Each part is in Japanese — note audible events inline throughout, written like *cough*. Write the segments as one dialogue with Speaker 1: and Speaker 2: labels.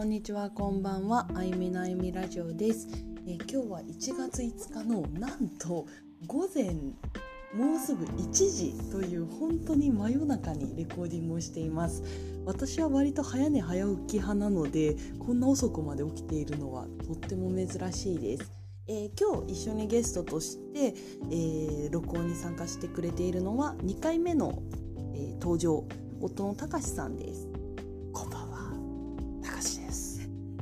Speaker 1: こんにちはこんばんは。あゆみのあゆみラジオです、え今日は1月5日のなんと午前もうすぐ1時という本当に真夜中にレコーディングをしています。私は割と早寝早起き派なのでこんな遅くまで起きているのはとっても珍しいです。えー今日一緒にゲストとして、えー録音に参加してくれているのは2回目の、えー登場夫のたかしさんです。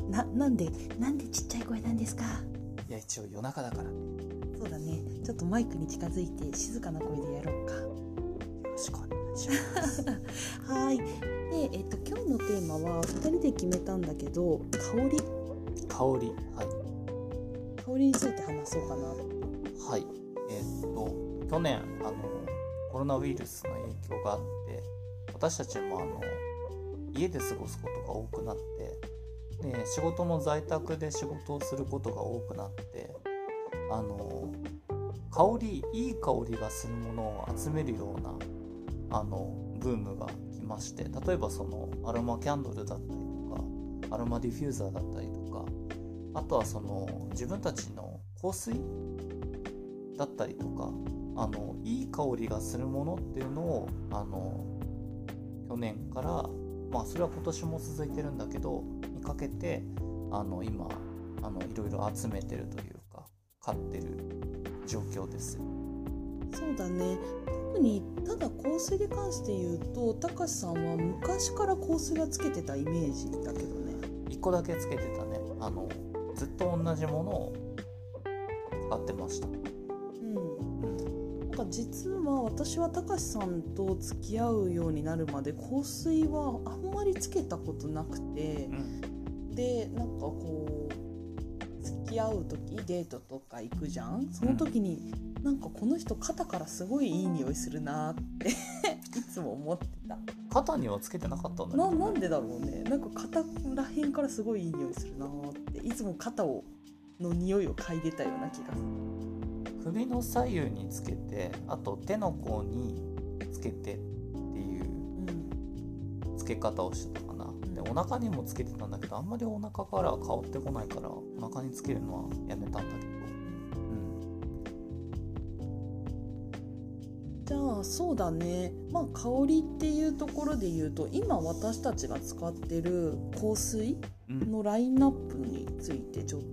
Speaker 1: ななんでなんでちっちゃい声なんですか？
Speaker 2: いや、一応夜中だから、よ
Speaker 1: そうだね。ちょっとマイクに近づいて静かな声でやろうか。
Speaker 2: ろしくお願いします。*laughs*
Speaker 1: はーい。で、えっと今日のテーマは2人で決めたんだけど香り？
Speaker 2: 香り、は
Speaker 1: 香りについて話そうかな。
Speaker 2: い、はい、えーっと、去年、あの、コロナウイルスの影響があって、私たちもあの、家で過ごすことが多くなって、で、仕事も在宅で仕事をすることが多くなって、あの、香り、いい香りがするものを集めるような、あの、ブームが来まして、例えばその、アロマキャンドルだったりとか、アロマディフューザーだったりとかあとはその自分たちの香水だったりとかあのいい香りがするものっていうのをあの去年からまあそれは今年も続いてるんだけどかけてあの今あのいろいろ集めてるというか買ってる状況です。
Speaker 1: そうだね。特にただ香水で関して言うとたかしさんは昔から香水はつけてたイメージだけどね。
Speaker 2: 1個だけつけてたね。あのずっと同じものを使ってました。
Speaker 1: うん
Speaker 2: うん。
Speaker 1: なんか実は私はたかしさんと付き合うようになるまで香水はあんまりつけたことなくて
Speaker 2: うん
Speaker 1: でなんかこう付き合う時デートとか行くじゃん？その時に、なんかこの人肩からすごいいい匂いするなって *laughs* いつも思ってた。
Speaker 2: 肩にはつけてなかったんだ
Speaker 1: ななんでだろうね。なんか肩らへんからすごいいい匂いするなっていつも肩をの匂いを嗅いでたような気がする。
Speaker 2: 首の左右につけてあと手の甲につけてっていう
Speaker 1: うん。
Speaker 2: つけ方をしてた腹にもつけてたんだけどあんまりお腹から香ってこないからお腹につけるのはやめたんだけど、
Speaker 1: じゃあそうだね。まあ香りっていうところで言うと今私たちが使ってる香水のラインナップについてちょっと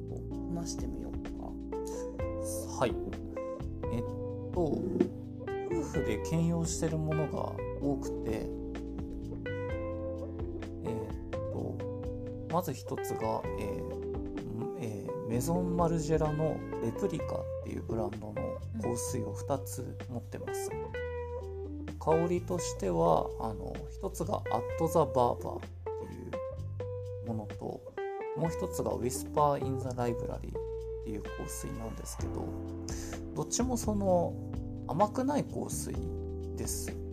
Speaker 1: 話してみようか。
Speaker 2: はい。えっと夫婦で兼用してるものが多くてまず一つが、えーえーメゾンマルジェラのレプリカっていうブランドの香水を2つ持ってます、香りとしてはあの一つが「アット・ザ・バーバー」っていうものともう一つが「ウィスパー・イン・ザ・ライブラリー」っていう香水なんですけどどっちもその甘くない香水です。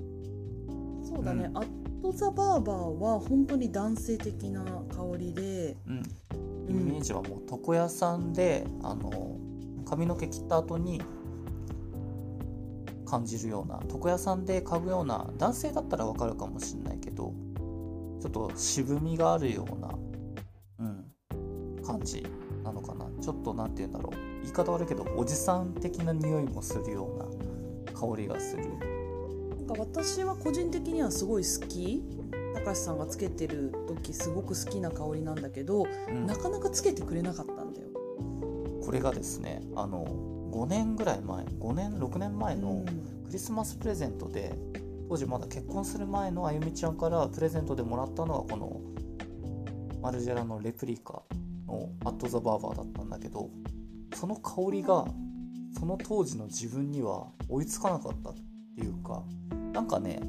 Speaker 1: そうだね、
Speaker 2: うん。
Speaker 1: アット・ザ・バーバーは本当に男性的な香りで、
Speaker 2: うん。イメージはもう床屋さんであの髪の毛切った後に感じるような床屋さんで嗅ぐような男性だったらわかるかもしれないけどちょっと渋みがあるような、うん、感じなのかな。ちょっと何て言うんだろう。言い方悪いけどおじさん的な匂いもするような香りがする
Speaker 1: か私は個人的にはすごい好き。高橋さんがつけてる時すごく好きな香りなんだけど、
Speaker 2: うん。
Speaker 1: なかなかつけてくれなかったんだよ。
Speaker 2: これがですねあの5年ぐらい前5年6年前の
Speaker 1: うん。
Speaker 2: クリスマスプレゼントで当時まだ結婚する前のあゆみちゃんからプレゼントでもらったのがこのマルジェラのレプリカの「アット・ザ・バーバー」だったんだけどその香りがその当時の自分には追いつかなかったっていうかなんかね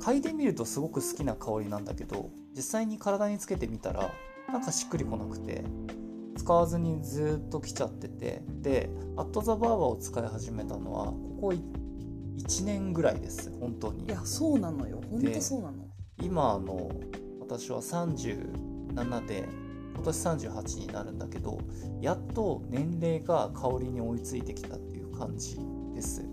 Speaker 2: 嗅いでみるとすごく好きな香りなんだけど実際に体につけてみたらなんかしっくりこなくて使わずにずっと来ちゃっててで「アット・ザ・バーバー」を使い始めたのはここ1年ぐらいです本当に。
Speaker 1: いやそうなのよ。本当そうなの。
Speaker 2: 今あの私は37で今年38になるんだけどやっと年齢が香りに追いついてきたっていう感じです。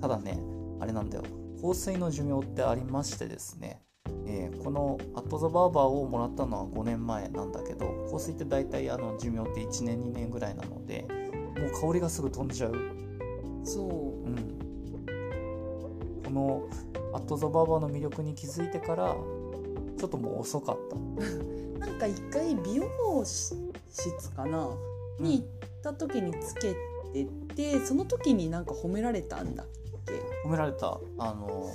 Speaker 2: ただねあれなんだよ。香水の寿命ってありましてですね。えーこのアット・ザ・バーバーをもらったのは5年前なんだけど香水って大体あの寿命って1年2年ぐらいなのでもう香りがすぐ飛んじゃう、
Speaker 1: そ
Speaker 2: う。ん、このアット・ザ・バーバーの魅力に気づいてからちょっともう遅かった、
Speaker 1: う *laughs* なんか一回美容室かな？
Speaker 2: うん。
Speaker 1: に行った時につけててその時になんか褒められたんだ。っけ
Speaker 2: 褒められたあの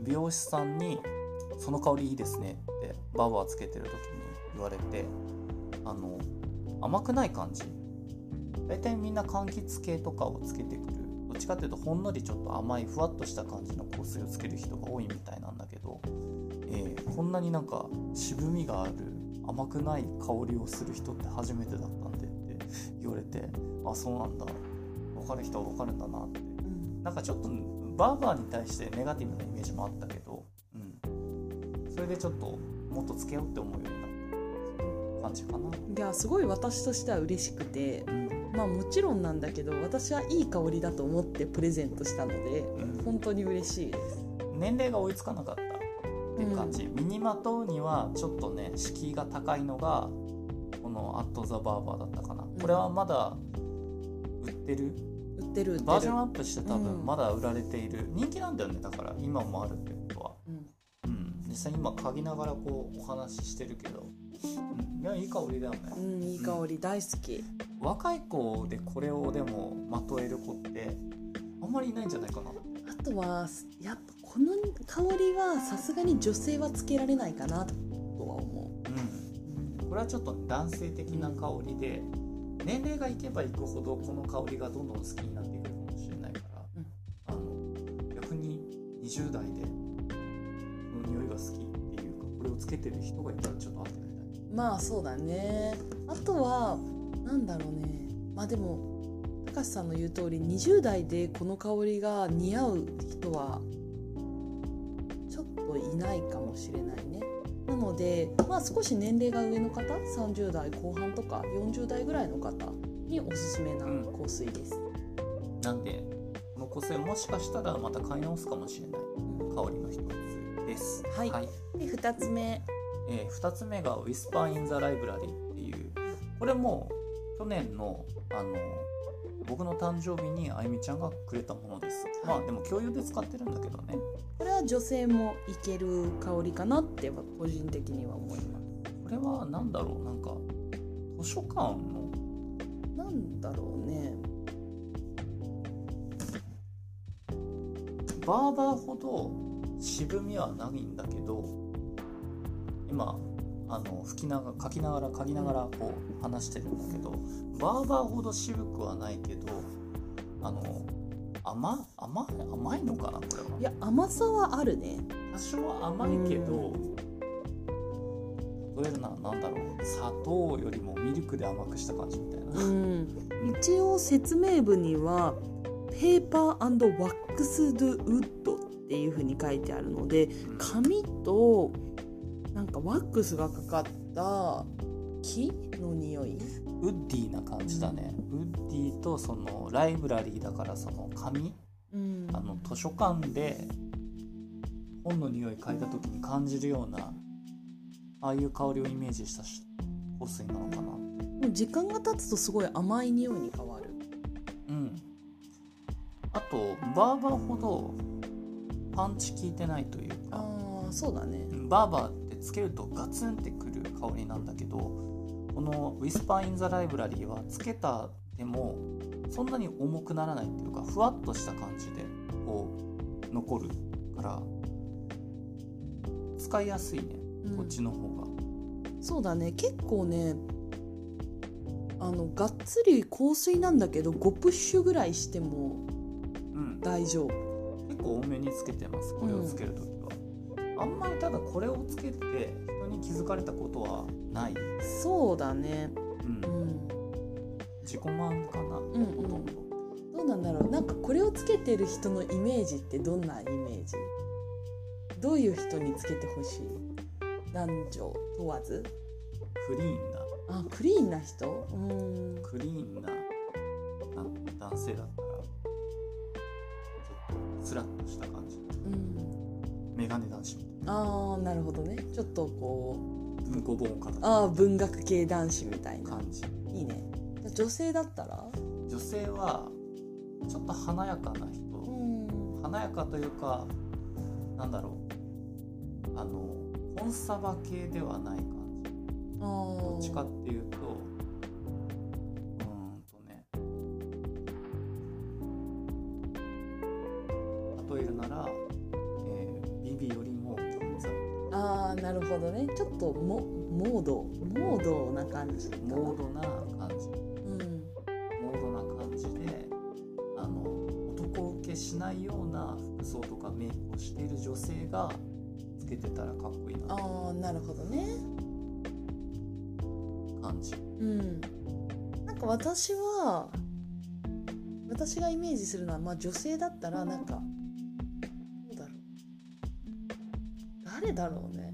Speaker 2: 美容師さんに「その香りいいですね」ってバーバーつけてる時に言われてあの甘くない感じ。大体みんな柑橘系とかをつけてくる。どっちかっていうとほんのりちょっと甘いふわっとした感じの香水をつける人が多いみたいなんだけど、えーこんなになんか渋みがある甘くない香りをする人って初めてだったんでって言われてあそうなんだ。分かる人は分かるんだなってなんかちょっとバーバーに対してネガティブなイメージもあったけど、うん、それでちょっともっとつけようって思うようになった感じかな。
Speaker 1: いやすごい私としては嬉しくて
Speaker 2: うん。
Speaker 1: まあもちろんなんだけど私はいい香りだと思ってプレゼントしたので
Speaker 2: うん。
Speaker 1: 本当に嬉しいです。
Speaker 2: 年齢が追いつかなかったっていう感じ、身にまとうにはちょっとね敷居が高いのがこの「アット・ザ・バーバー」だったかな、これはまだ売ってる
Speaker 1: 売ってる
Speaker 2: バージョンアップして多
Speaker 1: うん。
Speaker 2: 分まだ売られている、人気なんだよねだから今もあるってことは。
Speaker 1: うん。
Speaker 2: うん、実際今嗅ぎながらこうお話ししてるけど、うん、いやいい香りだよね、
Speaker 1: うん、いい香り大好き。
Speaker 2: 若い子でこれをでもまとえる子ってあんまりいないんじゃないかな。
Speaker 1: あとはやっぱこの香りはさすがに女性はつけられないかなとは思
Speaker 2: うん。これはちょっと男性的な香りで年齢がいけばいくほどこの香りがどんどん好きになっていくかもしれないから、
Speaker 1: うん。
Speaker 2: あの逆に20代でこの匂いが好きっていうかこれをつけてる人がいたらちょっと会ってみたい。
Speaker 1: うまあそうだね。あとはなんだろうね。まあでも高橋さんの言う通り20代でこの香りが似合う人はちょっといないかもしれないね。なのでまあ少し年齢が上の方30代後半とか40代ぐらいの方におすすめな
Speaker 2: うん。
Speaker 1: 香水です、
Speaker 2: なんでこの個性もしかしたらまた買い直すかもしれない。香りの一つです。
Speaker 1: はい。で2つ目。
Speaker 2: え2つ目が「Whisper in the Library」っていう。これも去年のあの僕の誕生日にあゆみちゃんがくれたものです。まあでも共有で使ってるんだけどね。
Speaker 1: これ女性もいける香りかなって個人的には思います
Speaker 2: これは何だろうなんか図書館の
Speaker 1: なんだろうね。
Speaker 2: バーバーほど渋みはないんだけど今あの吹きなが書きながら書きながらこう話してるんだけどバーバーほど渋くはないけどあの甘甘い甘いのかなこれは。い
Speaker 1: や甘さはあるね。
Speaker 2: 多少は甘いけど例えるななんだろう。砂糖よりもミルクで甘くした感じみたいな、
Speaker 1: うん。一応説明文にはペーパーワックスドウッドっていう風に書いてあるので
Speaker 2: うん。
Speaker 1: 紙となんかワックスがかかった木の匂い？
Speaker 2: ウッディな感じだね、ウッディとそのライブラリーだからその紙
Speaker 1: うん。
Speaker 2: あの図書館で本の匂い嗅いだ時に感じるようなああいう香りをイメージしたし香水なのかな
Speaker 1: もう時間が経つとすごい甘い匂いに変わる。
Speaker 2: うん。あとバーバーほどパンチ効いてないというか
Speaker 1: ああそうだね。
Speaker 2: バーバーってつけるとガツンってくる香りなんだけどこの「Whisper in the Library」はつけたでもそんなに重くならないっていうかふわっとした感じでこう残るから使いやすいね
Speaker 1: うん。
Speaker 2: こっちの方が、
Speaker 1: そうだね。結構ねあのがっつり香水なんだけど5プッシュぐらいしても
Speaker 2: うん、
Speaker 1: 大丈夫。
Speaker 2: 結構多めにつけてますこれをつけるときは、あんまりただこれをつけて人に気づかれたことはない、
Speaker 1: そうだね。
Speaker 2: うん。
Speaker 1: うん
Speaker 2: 自己満かな、
Speaker 1: うん
Speaker 2: ほと？んど
Speaker 1: どうなんだろう。なんかこれをつけてる人のイメージってどんなイメージ？どういう人につけてほしい？男女問わず？
Speaker 2: クリーンな。
Speaker 1: あクリーンな人？うーん。
Speaker 2: クリーンなな男性だったらちょっとスラッとした感じ。
Speaker 1: うん。
Speaker 2: メガネ男子みたい
Speaker 1: ああなるほどね。ちょっとこう。
Speaker 2: な文庫本か
Speaker 1: ああ文学系男子みたいな。
Speaker 2: 感じ。
Speaker 1: いいね女性だったら？
Speaker 2: 女性はちょっと華やかな
Speaker 1: う
Speaker 2: 人
Speaker 1: ん。
Speaker 2: 華やかというかなんだろう。あのコンサバ系ではない感じ。
Speaker 1: あ
Speaker 2: どっちか
Speaker 1: ー
Speaker 2: っていうとうーんとね。例えるなら、えービビよりも
Speaker 1: あーなるほどね。ちょっとモモードモードな感じ
Speaker 2: モードな感じしないような服装とかメイクをしている女性がつけてたらかっこいいな
Speaker 1: ああなるほどね。
Speaker 2: 感じ。
Speaker 1: うん。なんか私は私がイメージするのは、まあ、女性だったらなんかどうだろう。誰だろうね。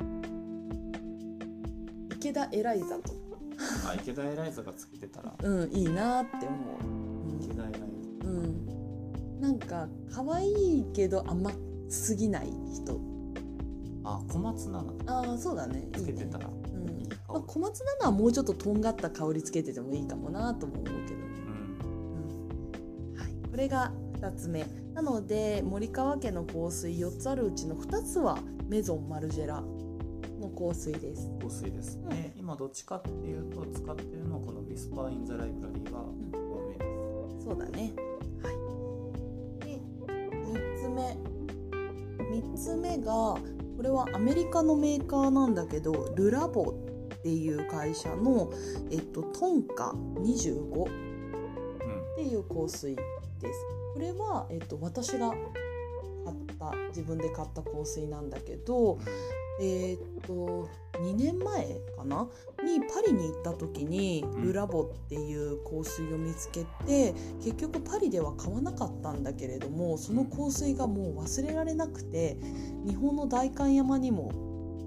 Speaker 1: 池田エライザとか。
Speaker 2: あ池田エライザがつけてたら。
Speaker 1: うんいいなって思
Speaker 2: 池
Speaker 1: なんか可愛いけど甘すぎない人。
Speaker 2: ザあ小松菜奈。
Speaker 1: ああそうだね。
Speaker 2: つけてたら。
Speaker 1: うん。
Speaker 2: いい
Speaker 1: まあ、
Speaker 2: 顔
Speaker 1: 小松菜奈はもうちょっととんがった香りつけててもいいかもなとも思うけど。ね
Speaker 2: うん。
Speaker 1: はい、これが2つ目。なので森川家の香水4つあるうちの2つはメゾンマルジェラの香水です。
Speaker 2: 香水ですね、今どっちかっていうと使ってるのはこのウィスパー・イン・ザ・ライブラリーが多めです、
Speaker 1: そうだね。はいで3つ目。3つ目がこれはアメリカのメーカーなんだけどルラボっていう会社の、えっと、トンカ25
Speaker 2: うん。
Speaker 1: っていう香水です。これは、えっと、私が買った自分で買った香水なんだけど、えーっと2年前かな？にパリに行った時に
Speaker 2: ん。
Speaker 1: ルラボっていう香水を見つけて結局パリでは買わなかったんだけれどもその香水がもう忘れられなくて日本の代官山にも、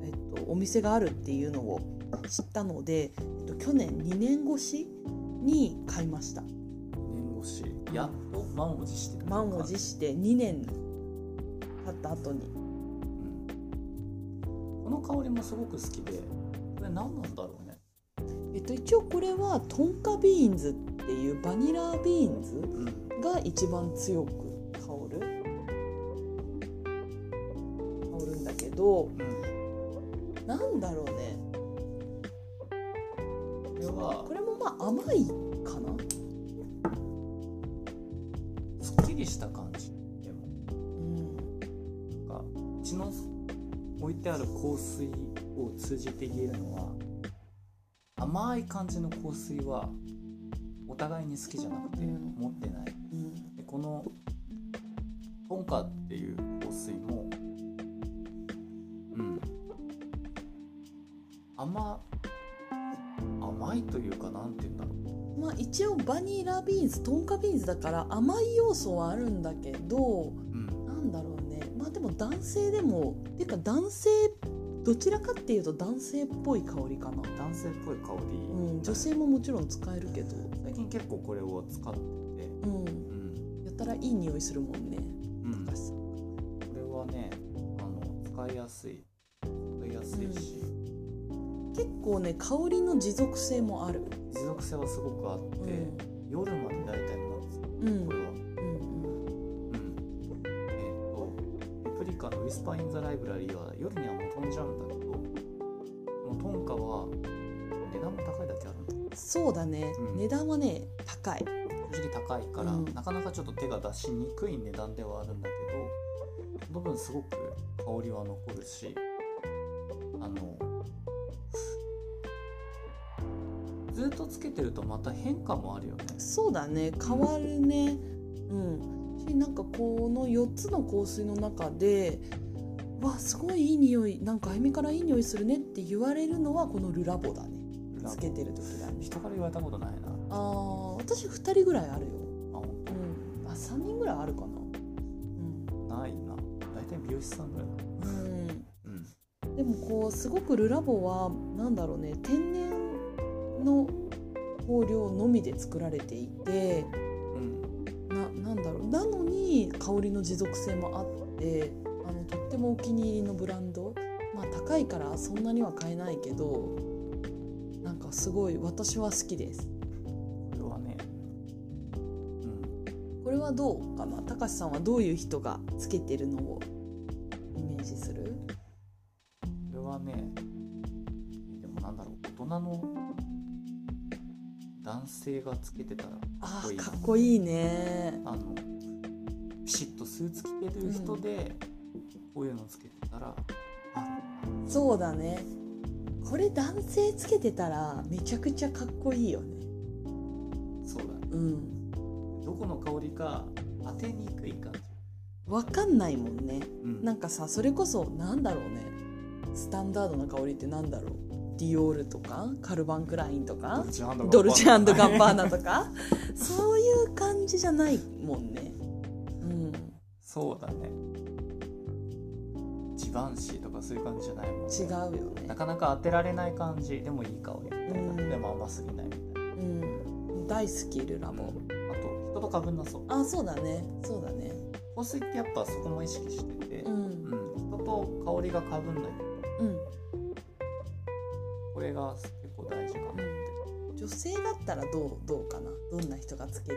Speaker 1: えっと、お店があるっていうのを知ったので、えっと、去年2年越しに買いました。
Speaker 2: 年越し。やっと満を持してる
Speaker 1: 満を持して2年経った後に。
Speaker 2: うんこの香りもすごく好きで。これ何なんだろうね。
Speaker 1: えっと一応これはトンカビーンズっていうバニラビーンズ
Speaker 2: うん。
Speaker 1: が一番強く香る。香るんだけど
Speaker 2: うん。
Speaker 1: なんだろうね。
Speaker 2: これは
Speaker 1: これもまあ甘いかな
Speaker 2: ある香水を通じて言えるのは甘い感じの香水はお互いに好きじゃなくて
Speaker 1: うん
Speaker 2: 持ってない。
Speaker 1: うん。
Speaker 2: でこのトンカっていう香水もうん。甘甘いというかなんて言うんだろう。
Speaker 1: まあ一応バニラビーンズトンカビーンズだから甘い要素はあるんだけど
Speaker 2: うん。
Speaker 1: なんだろうね。まあでも男性でもてか男性どちらかっていうと男性っぽい香りかな、
Speaker 2: 男性っぽい香り、
Speaker 1: うん、女性ももちろん使えるけど、
Speaker 2: 最近結構これを使って。て
Speaker 1: うん、
Speaker 2: うん。
Speaker 1: やったらいい匂いするもんね。
Speaker 2: うん。
Speaker 1: 高橋さ。ん
Speaker 2: これはねあの使いやすい。使いやすいし、
Speaker 1: 結構ね香りの持続性もある。
Speaker 2: 持続性はすごくあって、
Speaker 1: うん。
Speaker 2: 夜まで大体持つ
Speaker 1: うん。
Speaker 2: これパー・イン・ザ・ライブラリーは夜にはもう飛んじゃうんだけどこのトンカは値段も高いだけある
Speaker 1: んそうだね、
Speaker 2: うん。
Speaker 1: 値段はね高い。
Speaker 2: 正直高いから、
Speaker 1: うん。
Speaker 2: なかなかちょっと手が出しにくい値段ではあるんだけどその分すごく香りは残るしあのずっとつけてるとまた変化もあるよね。
Speaker 1: そうだね。変わるね。うん。しなんかこの4つの香水の中でわすごいいい匂いなんかあゆみからいい匂いするねって言われるのはこのルラボだね。つけてる時だね。
Speaker 2: 人から言われたことないな。
Speaker 1: あー私2人ぐらいあるよ。
Speaker 2: あ
Speaker 1: うん。あ3人ぐらいあるかな。うん。
Speaker 2: ないな。大体美容師さんぐらいか
Speaker 1: うん。
Speaker 2: うん。
Speaker 1: でもこうすごくルラボはなんだろうね。天然の香料のみで作られていて
Speaker 2: うん。
Speaker 1: ななんだろう。なのに香りの持続性もあってああのとってもお気に入りのブランド。まあ高いからそんなには買えないけどなんかすごい私は好きです。
Speaker 2: これはね。うん。
Speaker 1: これはどうかな？たかしさんはどういう人がつけてるのをイメージする？
Speaker 2: これはねでもなんだろう大人の男性がつけてたらかっ
Speaker 1: あ
Speaker 2: こい。い
Speaker 1: ーかっこいいね。
Speaker 2: あのピシッとスーツ着てる人で、こういうのつけてたらあ
Speaker 1: そうだね。これ男性つけてたらめちゃくちゃかっこいいよね。
Speaker 2: そうだね。
Speaker 1: うん。
Speaker 2: どこの香りか当てにくい感じ、
Speaker 1: わかんないもんね。
Speaker 2: うん。
Speaker 1: なんかさそれこそなんだろうね。スタンダードな香りってなんだろう。ディオールとかカルバンクラインとかドルチェガッバーナとかそういう感じじゃないもんね。うん。
Speaker 2: そうだねジバンシーとかそういう感じじゃないもん、ね、
Speaker 1: 違うよね。
Speaker 2: なかなか当てられない感じ。でもいい香りみたいな、
Speaker 1: うん。
Speaker 2: でも甘すぎないみたいな。
Speaker 1: うん。大好きルラボ
Speaker 2: あと人とかぶんなそう。
Speaker 1: あそうだね。そうだね。
Speaker 2: 香水ってやっぱそこも意識してて、
Speaker 1: う
Speaker 2: うん。
Speaker 1: ん
Speaker 2: 人と香りがかぶんない
Speaker 1: うん。
Speaker 2: これが結構大事かなって、
Speaker 1: 女性だったらどうどうかな？どんな人がつけて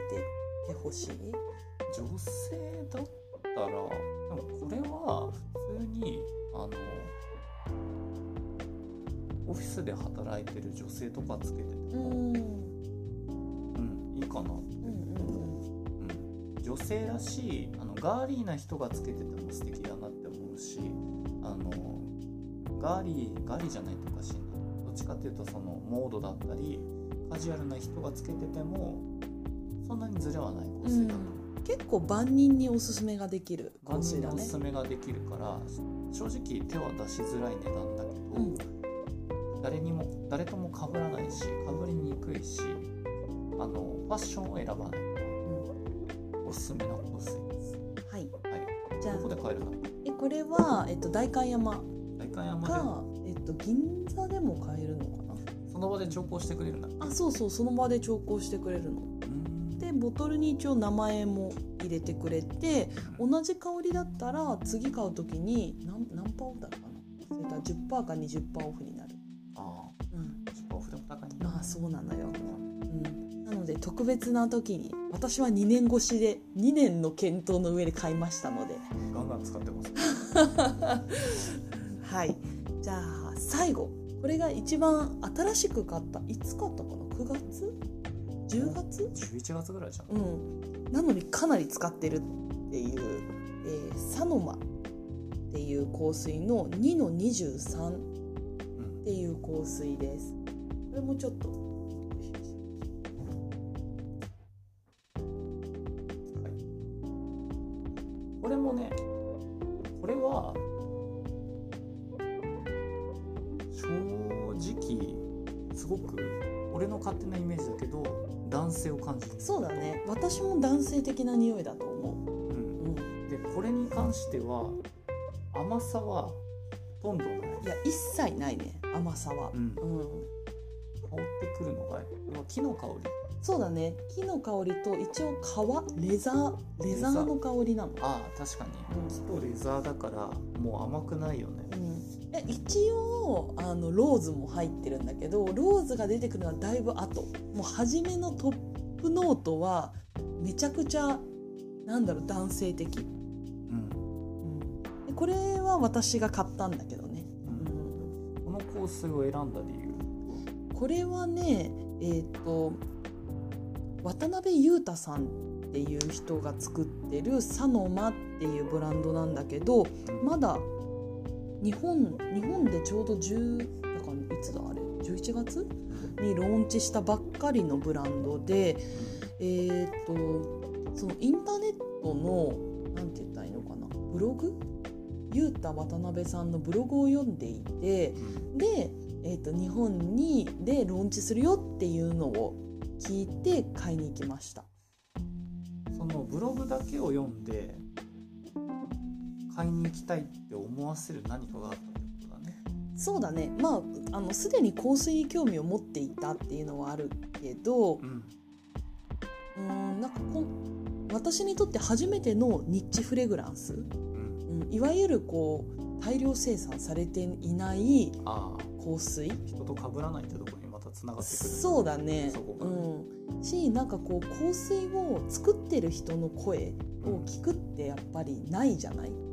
Speaker 1: てほしい？
Speaker 2: 女性だったらでもこれは普通にあのオフィスで働いてる女性とかつけてても、
Speaker 1: うんうん
Speaker 2: うん、いいかな。って、
Speaker 1: うん
Speaker 2: うん、女性らしいあのガーリーな人がつけてても素敵だなって思うしあのガーリーガーリーじゃないとおかしいな。どっちかっていうとそのモードだったりカジュアルな人がつけててもそんなにズレはない香水だと思う。
Speaker 1: 結構万人におすすめができる香水だね。
Speaker 2: のおすすめができるから正直手は出しづらい値段だけど、
Speaker 1: うん。
Speaker 2: 誰にも誰とも被らないし被りにくいしあのファッションを選ばない。からおすすめの香水です。
Speaker 1: はい。
Speaker 2: はい、
Speaker 1: じゃあ
Speaker 2: どこで買えるの？
Speaker 1: えこれは、えっと、代官山
Speaker 2: 代官山で。
Speaker 1: か、えっと、銀座でも買えるのかな？
Speaker 2: その場で調香してくれるんだ。
Speaker 1: あそうそうその場で調香してくれるの。
Speaker 2: うん
Speaker 1: でボトルに一応名前も入れてくれて同じ香りだったら次買う時に何何パーオフだったかな？それから10%か20%オフになる。
Speaker 2: あ
Speaker 1: うん。
Speaker 2: あ、ちょっとオフでも高いんだ
Speaker 1: まあそうなのよ、うん、なので特別な時に私は2年越しで2年の検討の上で買いましたので。
Speaker 2: ガンガン使ってます。*laughs*
Speaker 1: はい。じゃあ最後。これが一番新しく買ったいつ買ったかな？9月？10月
Speaker 2: 11月ぐらいじゃん。
Speaker 1: うん。なのにかなり使ってるっていう、えーサノマっていう香水の2の23っ
Speaker 2: うん
Speaker 1: ていう香水です。これもちょっと
Speaker 2: 男性
Speaker 1: 的な匂いだと思
Speaker 2: う。ん、
Speaker 1: う、うん、
Speaker 2: でこれに関しては甘さはほとんどない、
Speaker 1: いや一切ないね。甘さは。
Speaker 2: うん、
Speaker 1: うん。
Speaker 2: 香ってくるのが木の香り。
Speaker 1: そうだね。木の香りと一応皮レザーレザーの香りなの、
Speaker 2: ああ確かに。
Speaker 1: うん。
Speaker 2: 木とレザーだからもう甘くないよね。
Speaker 1: うん、え一応あのローズも入ってるんだけどローズが出てくるのはだいぶ後。もう初めのトップノートはめちゃくちゃなんだろう男性的、
Speaker 2: うん、
Speaker 1: うん、でこれは私が買ったんだけどね、
Speaker 2: う、
Speaker 1: うん。ん、
Speaker 2: この香水を選んだ理由？
Speaker 1: これはねえっ、と渡辺裕太さんっていう人が作ってるサノマっていうブランドなんだけどまだ日本日本でちょうど10だからいつだあれ？11月にローンチしたばっかりのブランドでえーっとそのインターネットのなんて言ったらいいのかなブログ？ゆうた渡辺さんのブログを読んでいて
Speaker 2: うん
Speaker 1: で、えーっと日本にでローンチするよっていうのを聞いて買いに行きました。
Speaker 2: そのブログだけを読んで買いに行きたいって思わせる何かがあった。
Speaker 1: そうだね。まああのすでに香水に興味を持っていたっていうのはあるけど
Speaker 2: うん、
Speaker 1: うーんなんかこん私にとって初めてのニッチフレグランス、
Speaker 2: うん、
Speaker 1: うん、いわゆるこう大量生産されていない香水。
Speaker 2: 人と被らないってところにまたつながってくる。
Speaker 1: そうだね。
Speaker 2: そこがね。
Speaker 1: うん、しなんかこう香水を作ってる人の声を聞くってやっぱりないじゃない、
Speaker 2: うん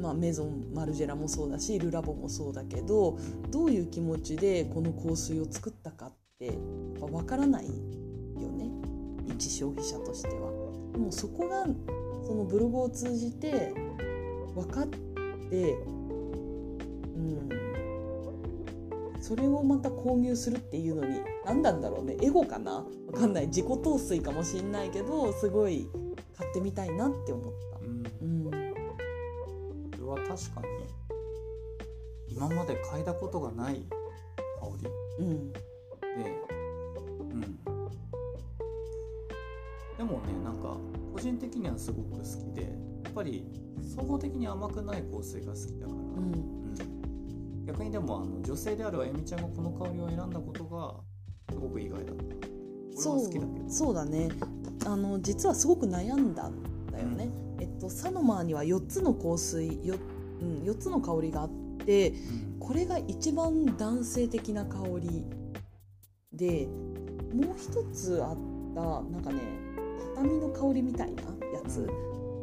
Speaker 1: まあ、メゾンマルジェラもそうだしルラボもそうだけどどういう気持ちでこの香水を作ったかってやっぱ分からないよね一消費者としては。でもそこがそのブログを通じて分かって、うん、それをまた購入するっていうのに何なんだろうねエゴかな分かんない自己陶酔かもしんないけどすごい買ってみたいなって思った。
Speaker 2: 確かに。今まで嗅いだことがない香り。
Speaker 1: うん。
Speaker 2: で、うん、でもねなんか個人的にはすごく好きでやっぱり総合的に甘くない香水が好きだから、
Speaker 1: うん。
Speaker 2: うん。逆にでもあの女性であるあゆみちゃんがこの香りを選んだことがすごく意外だった。俺
Speaker 1: そうそうだね。あの実はすごく悩んだんだよね、えっとサノマーには4つの香水よ、うん、4つの香りがあって
Speaker 2: うん。
Speaker 1: これが一番男性的な香りでもう一つあったなんかね畳の香りみたいなやつ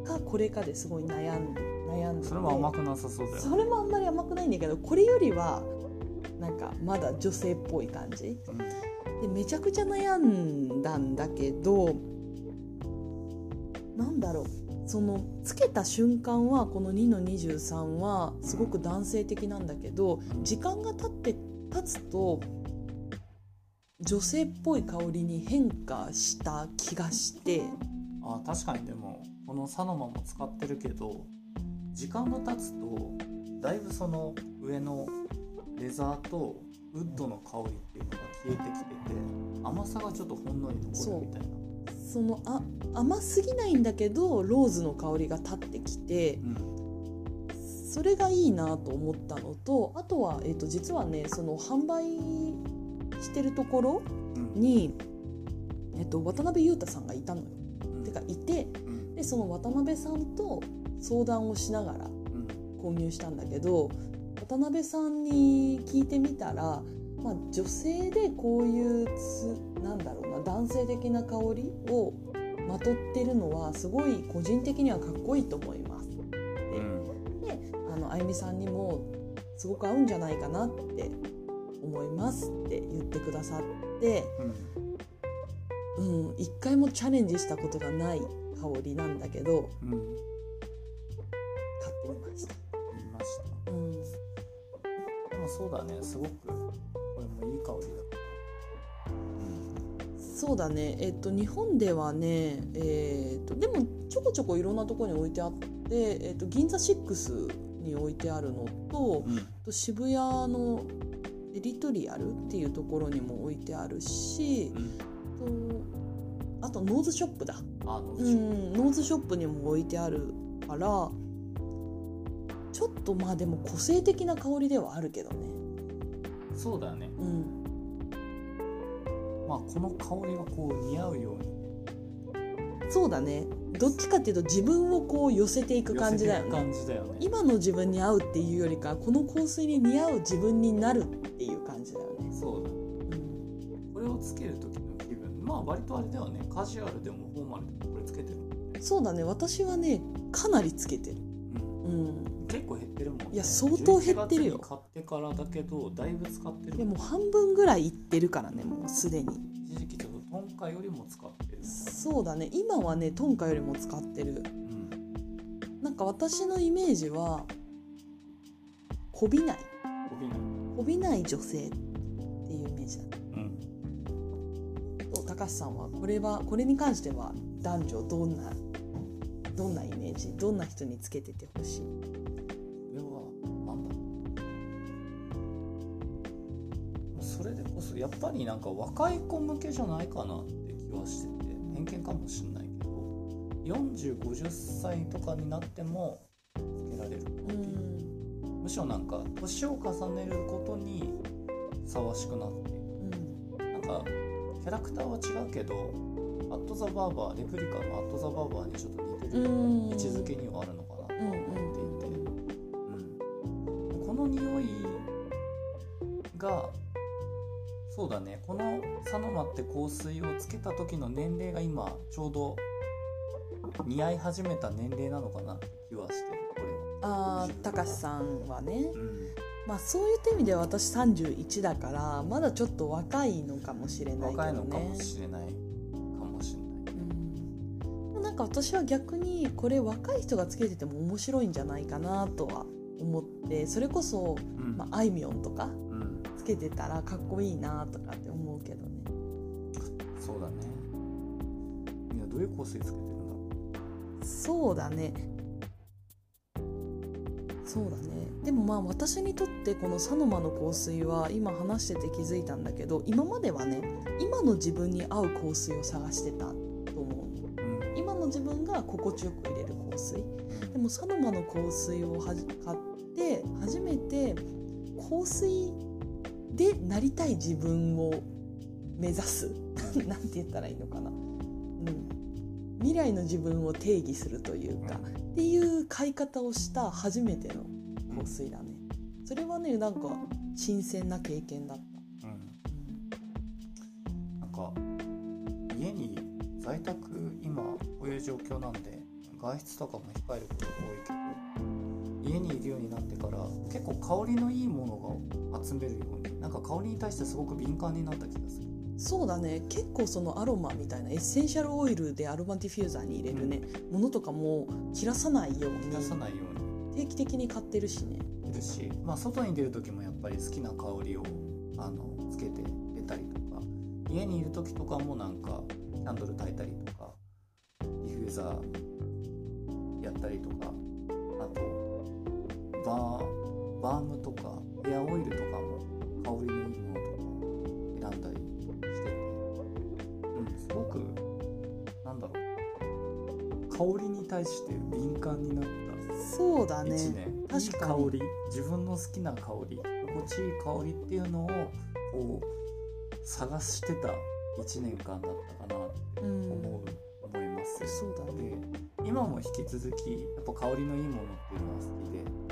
Speaker 1: かこれかですごい悩んで悩んでて。
Speaker 2: それも甘くなさそうだよ
Speaker 1: それもあんまり甘くないんだけどこれよりはなんかまだ女性っぽい感じ。
Speaker 2: うん。
Speaker 1: でめちゃくちゃ悩んだんだけどなんだろうそのつけた瞬間はこの2の23はすごく男性的なんだけど時間が経って経つと女性っぽい香りに変化した気がして。
Speaker 2: あ確かに。でもこのサノマも使ってるけど時間が経つとだいぶその上のレザーとウッドの香りっていうのが消えてきてて甘さがちょっとほんのり残るみたいな。
Speaker 1: そのあ甘すぎないんだけどローズの香りが立ってきて
Speaker 2: うん
Speaker 1: それがいいなと思ったのとあとは、えー、と実はねその販売してるところ
Speaker 2: うん。
Speaker 1: に、えっと渡辺裕太さんがいたのよ。
Speaker 2: うん。
Speaker 1: てかいて
Speaker 2: うん。
Speaker 1: でその渡辺さんと相談をしながら
Speaker 2: うん。
Speaker 1: 購入したんだけど渡辺さんに聞いてみたら、まあ、女性でこういうつなんだろうな男性的な香りをまとってるのはすごい個人的にはかっこいいと思います。
Speaker 2: うん。
Speaker 1: であのあゆみさんにもすごく合うんじゃないかなって思いますって言ってくださって、
Speaker 2: うん。
Speaker 1: うん、一回もチャレンジしたことがない香りなんだけど
Speaker 2: うん。
Speaker 1: 買ってみました。
Speaker 2: ました。
Speaker 1: うん。
Speaker 2: でもそうだねすごく香りだ
Speaker 1: そうだね、えっと、日本ではね、えっと、でもちょこちょこいろんなところに置いてあって、えっと、銀座6に置いてあるのと
Speaker 2: うん。
Speaker 1: 渋谷のエディトリアルっていうところにも置いてあるし
Speaker 2: うん。
Speaker 1: とあとノーズショップだ、
Speaker 2: あの、
Speaker 1: うん、ノーズショップにも置いてあるからちょっとまあでも個性的な香りではあるけどね。
Speaker 2: そうだよね。
Speaker 1: うん。
Speaker 2: まあこの香りがこう似合うように。
Speaker 1: そうだね。どっちかっていうと自分をこう寄せていく感じだよね。
Speaker 2: 感じだよね。
Speaker 1: 今の自分に合うっていうよりかこの香水に似合う自分になるっていう感じだよね、
Speaker 2: そうだ。
Speaker 1: うん。
Speaker 2: これをつける時の気分。まあ割とあれだよね。カジュアルでもフォーマルでもこれつけてる。
Speaker 1: そうだね。私はねかなりつけてる、
Speaker 2: うん。
Speaker 1: うん、
Speaker 2: 結構減ってるもんね。
Speaker 1: いや相当減ってるよ。
Speaker 2: 11月に買ってからだけどだいぶ使ってる。
Speaker 1: でもう半分ぐらいいってるからねもうすでに。
Speaker 2: 一時期ちょっとトンカよりも使ってる。
Speaker 1: そうだね。今はねトンカよりも使ってる。
Speaker 2: うん。
Speaker 1: なんか私のイメージはこびない。
Speaker 2: 帯ない。
Speaker 1: こびない女性っていうイメージだね。
Speaker 2: うん。
Speaker 1: と高橋さんはこれはこれに関しては男女どんなどんなイメージどんな人につけててほしい？
Speaker 2: それでこそやっぱりなんか若い子向けじゃないかなって気はしてて偏見かもしんないけど4050歳とかになってもつけられる
Speaker 1: う。ん。
Speaker 2: むしろなんか年を重ねることにふさわしくなって。いく
Speaker 1: うん。
Speaker 2: なんかキャラクターは違うけどアット・ザ・バーバーレプリカのアット・ザ・バーバーにちょっと似てる
Speaker 1: うん。
Speaker 2: 位置づけにはあるのかなと思っていて、の匂いがそうだね。このサノマって香水をつけた時の年齢が今ちょうど似合い始めた年齢なのかな？気はして。るこれは
Speaker 1: ああたかしさんはね。
Speaker 2: うん。
Speaker 1: まあそういった意味では私31だからまだちょっと若いのかもしれないけどね。
Speaker 2: 若いのかもしれない。かもしれない。
Speaker 1: うん。なんか私は逆にこれ若い人がつけてても面白いんじゃないかなとは思ってそれこそ、
Speaker 2: うん。
Speaker 1: まあ、あいみょんとかけてたらかっこいいなとかって思うけどね。
Speaker 2: そうだね。みんなどういう香水つけてるんだろ
Speaker 1: そうだね。そうだね。でもまあ私にとってこのサノマの香水は今話してて気づいたんだけど今まではね今の自分に合う香水を探してたと思う
Speaker 2: う、うん。
Speaker 1: 今の自分が心地よく入れる香水。でもサノマの香水をはじ買って初めて香水でなりたい自分を目指す。*laughs* なんて言ったらいいのかな、うん、未来の自分を定義するというか、っていう買い方をした初めての香水だね。それはねなんか新鮮な経験だった、
Speaker 2: うん。なんか家に在宅今こういう状況なんで外出とかも控えることが多いけどいるようになってから結構香りのいいものが集めるようになんか香りに対してすごく敏感になった気がする。
Speaker 1: そうだね。結構そのアロマみたいなエッセンシャルオイルでアロマディフューザーに入れるね、ものとかも切らさないように
Speaker 2: 出さないように。
Speaker 1: 定期的に買ってるしね。
Speaker 2: いるし、まあ、外に出る時もやっぱり好きな香りをあのつけて出たりとか家にいる時とかもなんかキャンドル焚いたりとかディフューザーやったりとかあとバーバームとかヘアオイルとかも香りのいいものとかを選んだりしてて、うん、すごくなんだろう。香りに対して敏感になった
Speaker 1: そうだね。
Speaker 2: 1年
Speaker 1: 確かに。
Speaker 2: いい香り自分の好きな香り心地いい香りっていうのをこう探してた1年間だったかなって
Speaker 1: うん。
Speaker 2: 思う、思います。
Speaker 1: そうだね。
Speaker 2: で今も引き続きやっぱ香りのいいものっていうのは好きで、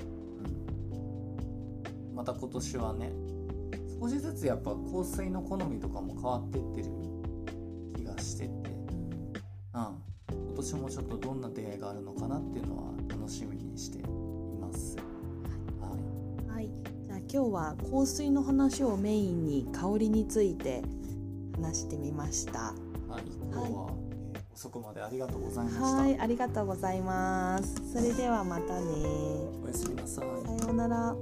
Speaker 2: た今年はね少しずつやっぱ香水の好みとかも変わってってる気がしてて、うん、今年もちょっとどんな出会いがあるのかなっていうのは楽しみにしています。はい。
Speaker 1: はい。じゃあ今日は香水の話をメインに香りについて話してみました。
Speaker 2: はい、今日は、えー遅くまでありがとうございました。
Speaker 1: はい。ありがとうございます。それではまたね
Speaker 2: おやすみなさい。
Speaker 1: さようなら